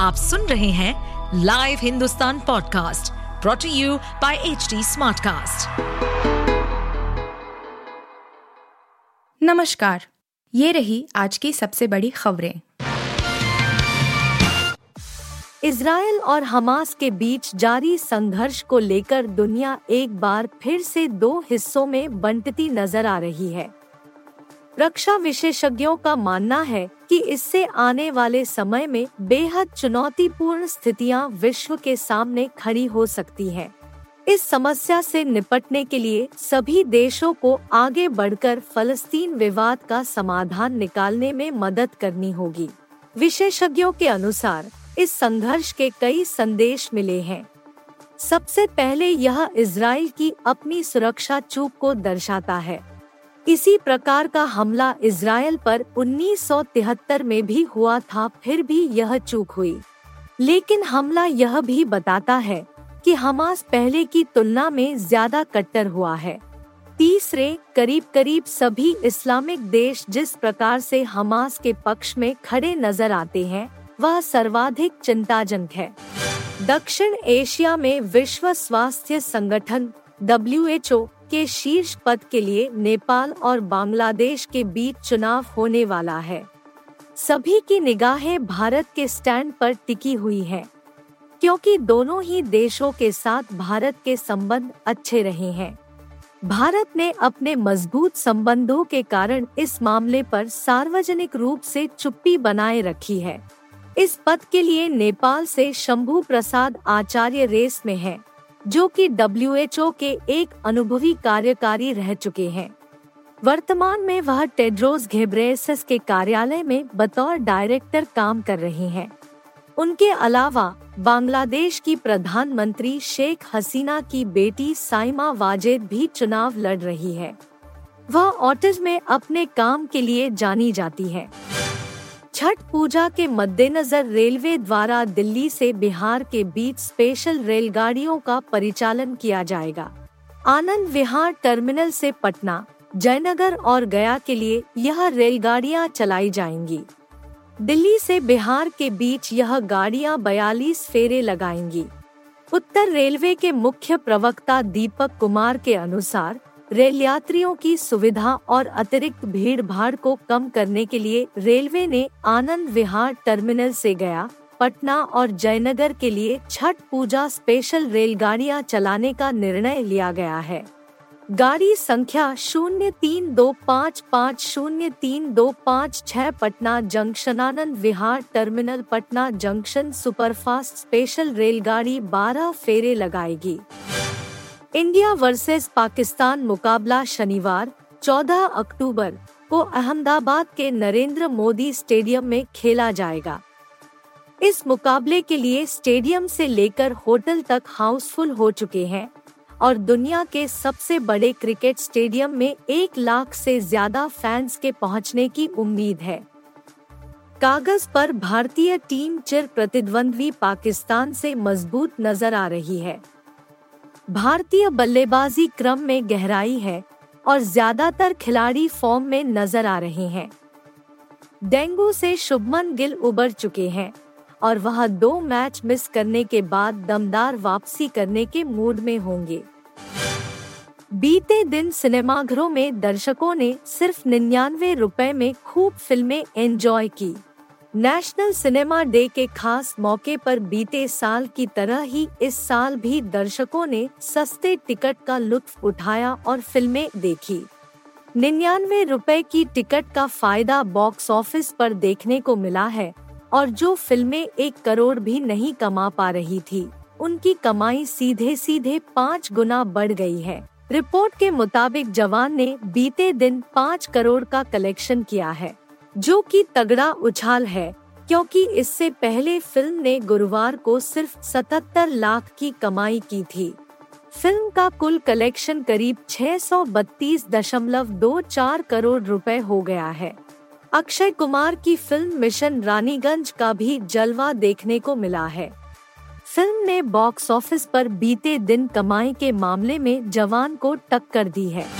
आप सुन रहे हैं live Hindustan podcast brought to you by H smartcast. नमस्कार, ये रही आज की सबसे बड़ी खबरें इसराइल और हमास के बीच जारी संघर्ष को लेकर दुनिया एक बार फिर से दो हिस्सों में बंटती नज़र आ रही है रक्षा विशेषज्ञों का मानना है कि इससे आने वाले समय में बेहद चुनौतीपूर्ण स्थितियाँ विश्व के सामने खड़ी हो सकती हैं। इस समस्या से निपटने के लिए सभी देशों को आगे बढ़कर फलस्तीन विवाद का समाधान निकालने में मदद करनी होगी। विशेषज्ञों के अनुसार इस संघर्ष के कई संदेश मिले हैं। सबसे पहले यह इसराइल की अपनी सुरक्षा चूक को दर्शाता है। इसी प्रकार का हमला इसराइल पर 1973 में भी हुआ था, फिर भी यह चूक हुई। लेकिन हमला यह भी बताता है कि हमास पहले की तुलना में ज़्यादा कट्टर हुआ है। तीसरे करीब करीब सभी इस्लामिक देश जिस प्रकार से हमास के पक्ष में खड़े नज़र आते हैं, वह सर्वाधिक चिंताजनक है। दक्षिण एशिया में विश्व स्वास्थ्य संगठन डब्ल्यूएचओ के शीर्ष पद के लिए नेपाल और बांग्लादेश के बीच चुनाव होने वाला है। सभी की निगाहें भारत के स्टैंड पर टिकी हुई है क्योंकि दोनों ही देशों के साथ भारत के संबंध अच्छे रहे हैं। भारत ने अपने मज़बूत संबंधों के कारण इस मामले पर सार्वजनिक रूप से चुप्पी बनाए रखी है। इस पद के लिए नेपाल से शंभू प्रसाद आचार्य रेस में हैं, जो कि डब्ल्यूएचओ के एक अनुभवी कार्यकारी रह चुके हैं। वर्तमान में वह टेड्रोस घेब्रेसस के कार्यालय में बतौर डायरेक्टर काम कर रहे हैं। उनके अलावा बांग्लादेश की प्रधानमंत्री शेख हसीना की बेटी साइमा वाजेद भी चुनाव लड़ रही है। वह ऑटिज्म में अपने काम के लिए जानी जाती है। छठ पूजा के मद्देनजर रेलवे द्वारा दिल्ली से बिहार के बीच स्पेशल रेलगाड़ियों का परिचालन किया जाएगा। आनंद विहार टर्मिनल से पटना, जयनगर और गया के लिए यह रेलगाड़ियाँ चलाई जाएँगी। दिल्ली से बिहार के बीच यह गाड़ियाँ 42 फेरे लगाएँगी। उत्तर रेलवे के मुख्य प्रवक्ता दीपक कुमार के अनुसार रेल यात्रियों की सुविधा और अतिरिक्त भीड़ भाड़ को कम करने के लिए रेलवे ने आनंद विहार टर्मिनल से गया, पटना और जयनगर के लिए छठ पूजा स्पेशल रेलगाड़ियाँ चलाने का निर्णय लिया गया है। गाड़ी संख्या शून्य तीन दो पाँच पाँच शून्य तीन दो पाँच छह Patna junction, Anand Vihar terminal Patna junction superfast special रेलगाड़ी बारह फेरे लगाएगी। इंडिया वर्सेस पाकिस्तान मुकाबला शनिवार 14 अक्टूबर को अहमदाबाद के नरेंद्र मोदी स्टेडियम में खेला जाएगा। इस मुकाबले के लिए स्टेडियम से लेकर होटल तक हाउसफुल हो चुके हैं और दुनिया के सबसे बड़े क्रिकेट स्टेडियम में एक लाख से ज़्यादा फैंस के पहुँचने की उम्मीद है। कागज़ पर भारतीय टीम चिर प्रतिद्वंद्वी पाकिस्तान से मज़बूत नज़र आ रही है। भारतीय बल्लेबाजी क्रम में गहराई है और ज़्यादातर खिलाड़ी फॉर्म में नज़र आ रहे हैं। डेंगू से शुभमन गिल उबर चुके हैं और वह दो मैच मिस करने के बाद दमदार वापसी करने के मूड में होंगे। बीते दिन सिनेमाघरों में दर्शकों ने सिर्फ़ निन्यानवे रुपए में खूब फ़िल्में एंजॉय की। नेशनल सिनेमा डे के खास मौके पर बीते साल की तरह ही इस साल भी दर्शकों ने सस्ते टिकट का लुत्फ उठाया और फ़िल्में देखी। निन्यानवे रुपए की टिकट का फ़ायदा बॉक्स ऑफ़िस पर देखने को मिला है और जो फ़िल्में एक करोड़ भी नहीं कमा पा रही थी, उनकी कमाई सीधे सीधे पाँच गुना बढ़ गई है। रिपोर्ट के मुताबिक जवान ने बीते दिन पाँच करोड़ का कलेक्शन किया है। जो कि तगड़ा उछाल है, क्योंकि इससे पहले फ़िल्म ने गुरुवार को सिर्फ़ 77 लाख की कमाई की थी। फ़िल्म का कुल कलेक्शन करीब 632.24 करोड़ रुपए हो गया है। अक्षय कुमार की फ़िल्म मिशन रानीगंज का भी जलवा देखने को मिला है। फ़िल्म ने बॉक्स ऑफ़िस पर बीते दिन कमाई के मामले में जवान को टक्कर दी है।